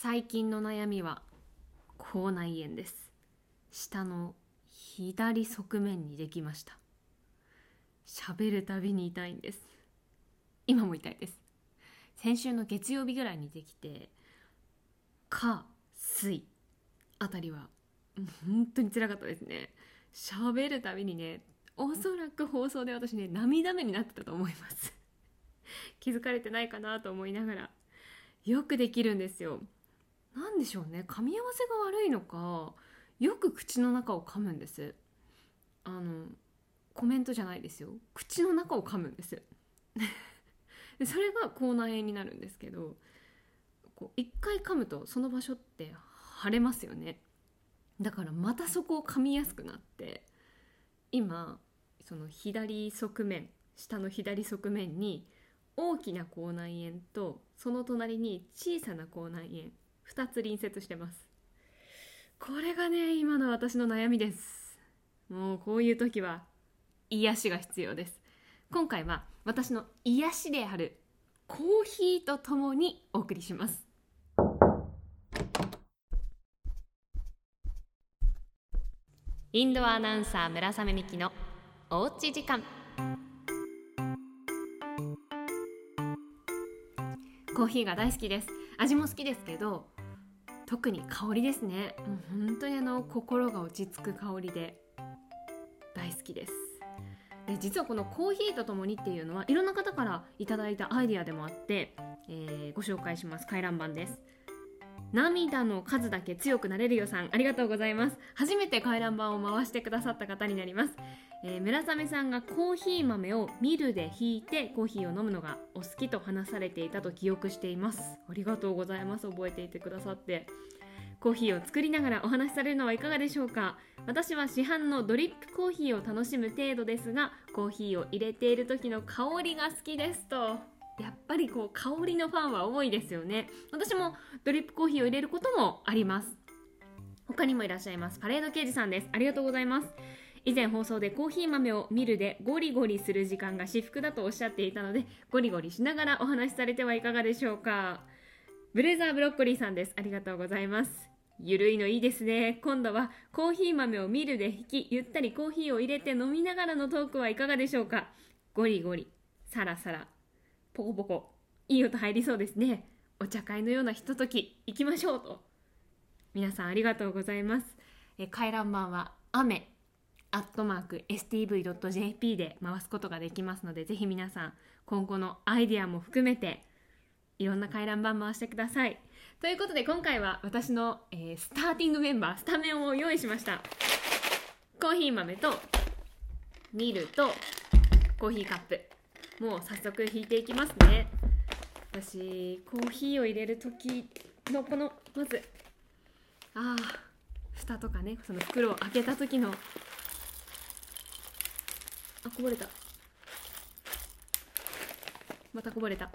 最近の悩みは口内炎です。下の左側面にできました。喋るたびに痛いんです。今も痛いです。先週の月曜日ぐらいにできて火水あたりは本当につらかったですね。喋るたびにねおそらく放送で私ね涙目になってたと思います。気づかれてないかなと思いながらよくできるんですよ。何でしょうね。噛み合わせが悪いのかよく口の中を噛むんです。あのコメントじゃないですよ。口の中を噛むんです。でそれが口内炎になるんですけどこう一回噛むとその場所って腫れますよね。だからまたそこを噛みやすくなって今その左側面下の左側面に大きな口内炎とその隣に小さな口内炎2つ隣接してます。これがね今の私の悩みです。もうこういう時は癒しが必要です。今回は私の癒しであるコーヒーとともにお送りします。インドアナウンサー村雨美希のおうち時間。コーヒーが大好きです。味も好きですけど特に香りですね。もう本当にあの心が落ち着く香りで大好きです。で実はこのコーヒーとともにっていうのはいろんな方からいただいたアイディアでもあって、えー、ご紹介します。回覧板です。涙の数だけ強くなれるよさんありがとうございます。初めて回覧板を回してくださった方になります、えー、村雨さんがコーヒー豆をミルでひいてコーヒーを飲むのがお好きと話されていたと記憶しています。ありがとうございます。覚えていてくださって。コーヒーを作りながらお話しされるのはいかがでしょうか。私は市販のドリップコーヒーを楽しむ程度ですがコーヒーを入れている時の香りが好きですと。やっぱりこう香りのファンは多いですよね。私もドリップコーヒーを入れることもあります。他にもいらっしゃいます。パレード刑事さんです。ありがとうございます。以前放送でコーヒー豆を見るでゴリゴリする時間が至福だとおっしゃっていたのでゴリゴリしながらお話しされてはいかがでしょうか。ブレザーブロッコリーさんです。ありがとうございます。ゆるいのいいですね。今度はコーヒー豆をミルで引きゆったりコーヒーを入れて飲みながらのトークはいかがでしょうか。ゴリゴリサラサラ。ポコポコいい音入りそうですね。お茶会のようなひととき行きましょうと。皆さんありがとうございます。え回覧板は雨アットマーク stv.jp で回すことができますのでぜひ皆さん今後のアイディアも含めていろんな回覧板回してください。ということで今回は私の、えー、スターティングメンバースタメンを用意しました。コーヒー豆とミルとコーヒーカップ。もう早速引いていきますね。私コーヒーを入れる時のこのまずああ蓋とかねその袋を開けた時のあこぼれた。またこぼれた。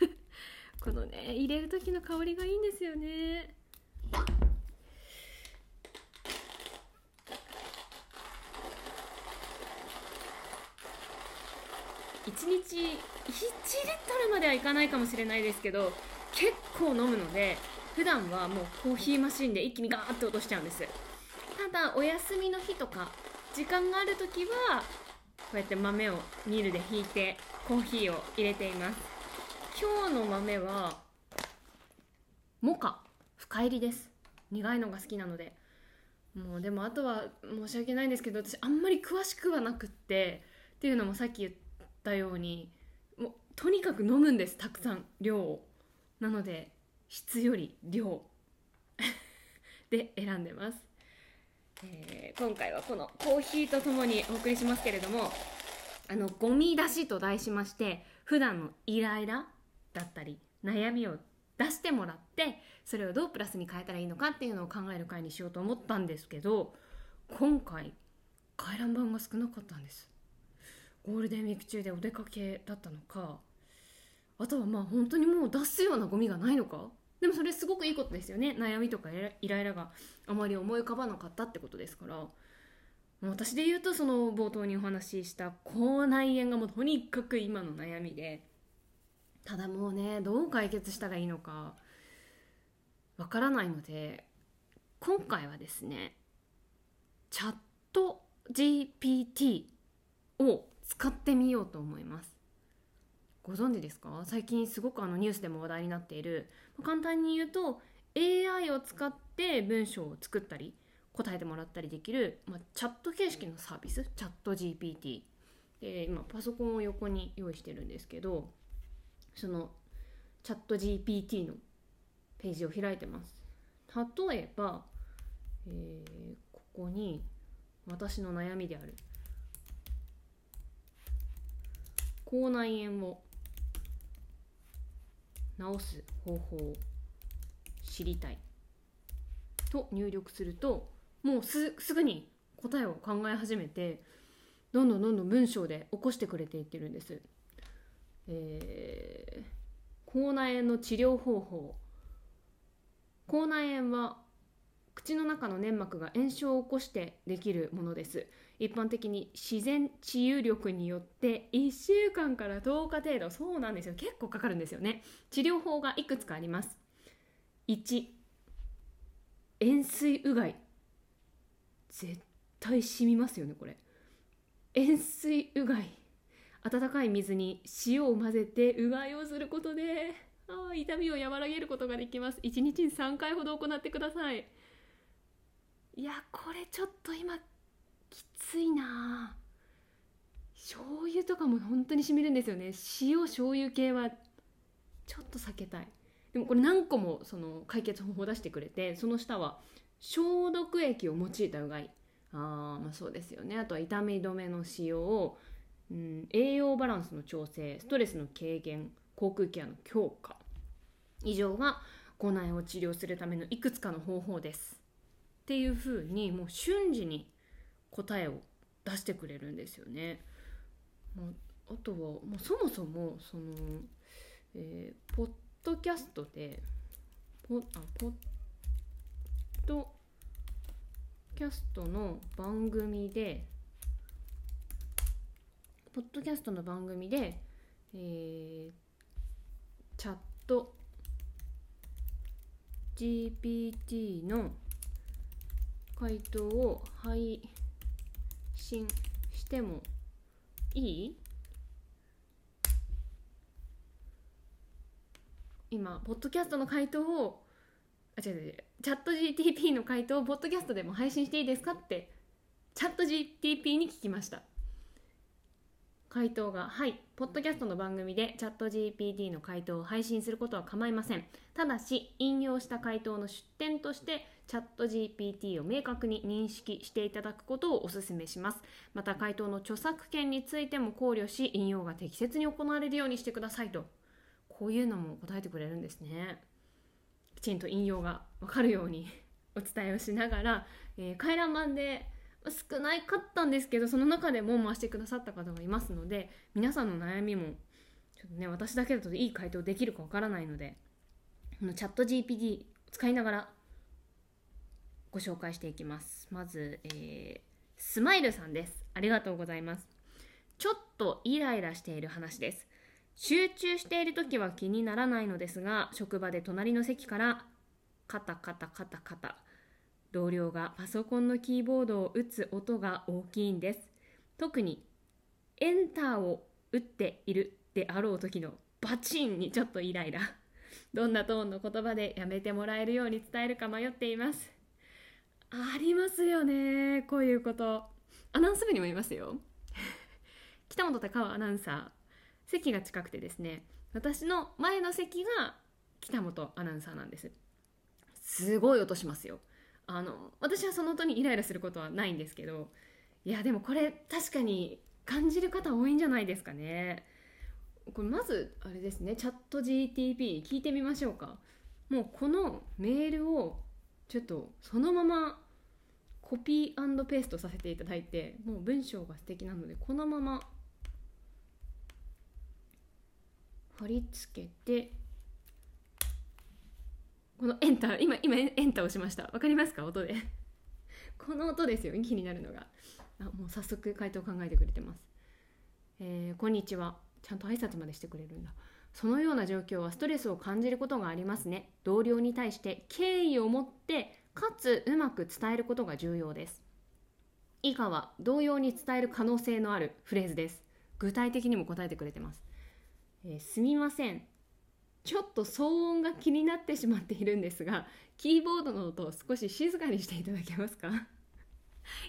このね入れる時の香りがいいんですよね。1日1リットルまではいかないかもしれないですけど結構飲むので普段はもうコーヒーマシンで一気にガーッと落としちゃうんです。ただお休みの日とか時間がある時はこうやって豆をミルでひいてコーヒーを入れています。今日の豆はモカ深入りです。苦いのが好きなので。もうでもあとは申し訳ないんですけど私あんまり詳しくはなくってっていうのもさっき言っったようにもうとにかく飲むんですたくさん量を。なので質より量。で選んでます、えー、今回はこのコーヒーとともにお送りしますけれどもあのゴミ出しと題しまして普段のイライラだったり悩みを出してもらってそれをどうプラスに変えたらいいのかっていうのを考える会にしようと思ったんですけど今回回覧板が少なかったんです。ゴールデンウィーク中でお出かけだったのかあとはまあ本当にもう出すようなゴミがないのかでもそれすごくいいことですよね。悩みとかイライラがあまり思い浮かばなかったってことですから。私で言うとその冒頭にお話しした口内炎がもうとにかく今の悩みでただもうねどう解決したらいいのかわからないので今回はですねチャット GPT を使ってみようと思います。ご存知ですか？最近すごくあのニュースでも話題になっている。簡単に言うと AI を使って文章を作ったり答えてもらったりできる、まあ、チャット形式のサービス？チャット GPT で今パソコンを横に用意してるんですけどそのチャット GPT のページを開いてます。例えば、えー、ここに私の悩みである。口内炎を治す方法を知りたいと入力するともうすぐに答えを考え始めてどんどんどんどん文章で起こしてくれていってるんです。えー、口内炎の治療方法口内炎は口の中の粘膜が炎症を起こしてできるものです。一般的に自然治癒力によって1週間から10日程度そうなんですよ。結構かかるんですよね。治療法がいくつかあります。1塩水うがい。絶対染みますよねこれ。塩水うがい。温かい水に塩を混ぜてうがいをすることであ痛みを和らげることができます。1日に3回ほど行ってください。いやこれちょっと今きついな。醤油とかも本当にしみるんですよね。塩醤油系はちょっと避けたい。でもこれ何個もその解決方法を出してくれてその下は消毒液を用いたうがい。あまあそうですよね。あとは痛み止めの使用、うん、栄養バランスの調整ストレスの軽減口腔ケアの強化。以上が口内炎を治療するためのいくつかの方法です。っていうふうにもう瞬時に答えを出してくれるんですよね。もうあとはもうそもそもその、えー、ポッドキャストでポあポッドキャストの番組でポッドキャストの番組で、えー、チャット GPT の回答を配信してもいい？今ポッドキャストの回答をあ違う違うチャット GTP の回答をポッドキャストでも配信していいですかってチャット GTP に聞きました。回答が「はい」ポッドキャストの番組でチャット GPT の回答を配信することは構いません。ただし引用した回答の出典としてチャット GPT を明確に認識していただくことをお勧めします。また回答の著作権についても考慮し引用が適切に行われるようにしてくださいと。こういうのも答えてくれるんですね。きちんと引用がわかるようにお伝えをしながら、えー、回覧板で少ないかったんですけどその中でも回してくださった方がいますので皆さんの悩みもちょっとね私だけだといい回答できるかわからないのでこのチャット GPT 使いながらご紹介していきます。まず、えー、スマイルさんです。ありがとうございます。ちょっとイライラしている話です。集中している時は気にならないのですが職場で隣の席からカタカタカタカタ同僚がパソコンのキーボードを打つ音が大きいんです。特にエンターを打っているであろう時のバチンにちょっとイライラ。どんなトーンの言葉でやめてもらえるように伝えるか迷っています。ありますよねこういうこと。アナウンス部にもいますよ。北本隆夫アナウンサー。席が近くてですね私の前の席が北本アナウンサーなんです。すごい音しますよ。あの私はその音にイライラすることはないんですけどいやでもこれ確かに感じる方多いんじゃないですかね。これまずあれですねチャット GTP 聞いてみましょうか。もうこのメールをちょっとそのままコピーペーストさせていただいてもう文章が素敵なのでこのまま貼り付けてこのエンター今今エンターをしました。わかりますか？音で。この音ですよ。気になるのが。あもう早速回答考えてくれてます、えー、こんにちは。ちゃんと挨拶までしてくれるんだ。そのような状況はストレスを感じることがありますね。同僚に対して敬意を持ってかつうまく伝えることが重要です。以下は同様に伝える可能性のあるフレーズです。具体的にも答えてくれてます、えー、すみません。ちょっと騒音が気になってしまっているんですがキーボードの音を少し静かにしていただけますか？い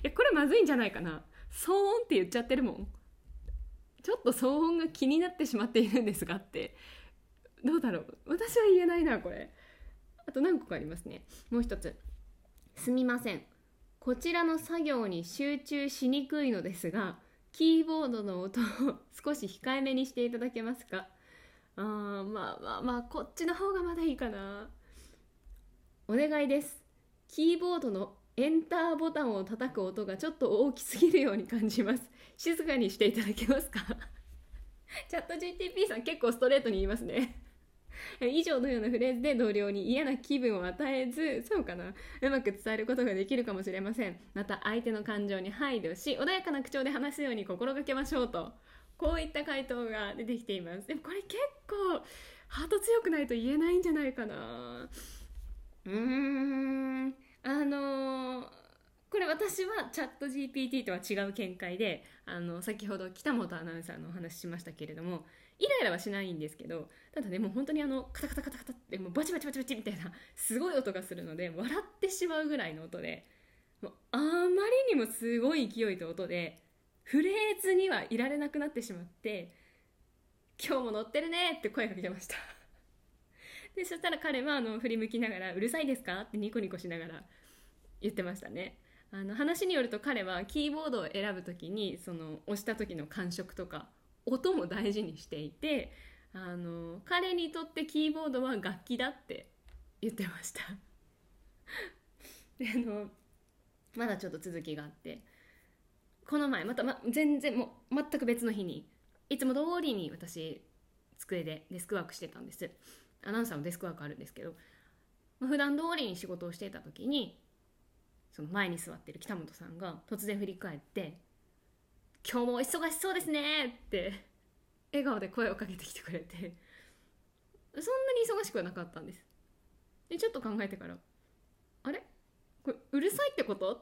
やこれまずいんじゃないかな。騒音って言っちゃってるもん。ちょっと騒音が気になってしまっているんですがって。どうだろう？私は言えないなこれ。あと何個かありますね。もう一つ。すみません。こちらの作業に集中しにくいのですがキーボードの音を少し控えめにしていただけますか？あまあまあまあこっちの方がまだいいかな。お願いです。キーボードのエンターボタンを叩く音がちょっと大きすぎるように感じます。静かにしていただけますか？チャット GTP さん結構ストレートに言いますね。以上のようなフレーズで同僚に嫌な気分を与えずそうかな。うまく伝えることができるかもしれません。また相手の感情に配慮し穏やかな口調で話すように心がけましょうと。こういった回答が出てきています。でもこれ結構ハート強くないと言えないんじゃないかな。うーん。あのーこれ私はチャット GPT とは違う見解であの先ほど北本アナウンサーのお話ししましたけれどもイライラはしないんですけどただねもう本当にあのカタカタカタカタってもうバチバチバチバチみたいなすごい音がするので笑ってしまうぐらいの音でもうあまりにもすごい勢いと音でフレーズにはいられなくなってしまって「今日も乗ってるね」って声かけました でそしたら彼はあの振り向きながら「うるさいですか?」ってニコニコしながら言ってましたねあの話によると彼はキーボードを選ぶ時にその押した時の感触とか音も大事にしていてあの彼にとってキーボードは楽器だって言ってました であのまだちょっと続きがあってこの前また、ま、全然もう全く別の日にいつも通りに私机でデスクワークしてたんです。アナウンサーのデスクワークあるんですけど、まあ、普段通りに仕事をしていた時にその前に座ってる北本さんが突然振り返って今日も忙しそうですねって笑顔で声をかけてきてくれてそんなに忙しくはなかったんです。でちょっと考えてからあれ？これうるさいってこと？っ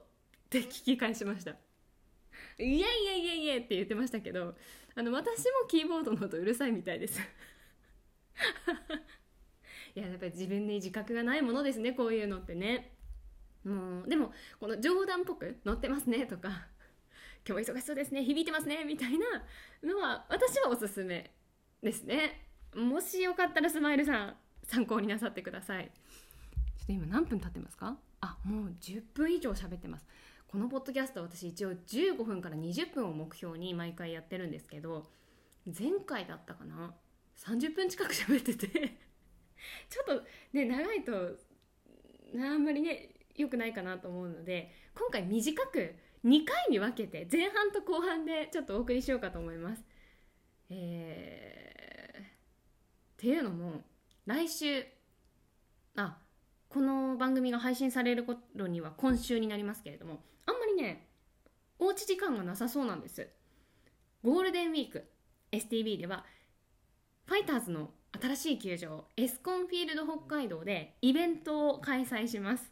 て聞き返しました。いやいやいやいやって言ってましたけどあの私もキーボードの音うるさいみたいです。いややっぱり自分に自覚がないものですねこういうのってね。もうでもこの冗談っぽく乗ってますねとか。今日忙しそうですね響いてますねみたいなのは私はおすすめですね。もしよかったらスマイルさん参考になさってください。ちょっと今何分経ってますか？あもう10分以上喋ってます。このポッドキャスト私一応15分から20分を目標に毎回やってるんですけど前回だったかな？30分近く喋ってて ちょっとね長いとあんまりね良くないかなと思うので今回短く2回に分けて前半と後半でちょっとお送りしようかと思います。えー、っていうのも来週あこの番組が配信される頃には今週になりますけれどもあんまりねおうち時間がなさそうなんです。ゴールデンウィーク STB ではファイターズの新しい球場エスコンフィールド北海道でイベントを開催します。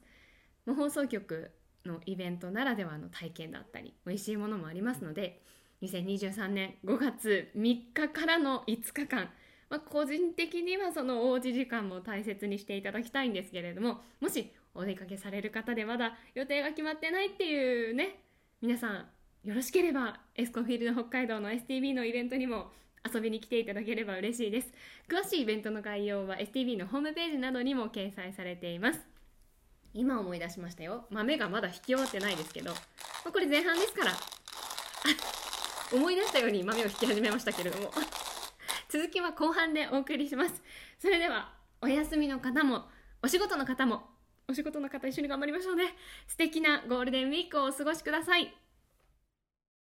放送局のイベントならではの体験だったり美味しいものもありますので2023年5月3日からの5日間、まあ、個人的にはそのおうち時間も大切にしていただきたいんですけれどももしお出かけされる方でまだ予定が決まってないっていうね皆さんよろしければエスコンフィールド北海道の STB のイベントにも遊びに来ていただければ嬉しいです。詳しいイベントの概要は STB のホームページなどにも掲載されています。今思い出しましたよ。豆がまだ引き終わってないですけど、まこれ前半ですから。思い出したように豆を引き始めましたけれども。続きは後半でお送りします。それではお休みの方もお仕事の方もお仕事の方一緒に頑張りましょうね。素敵なゴールデンウィークをお過ごしください。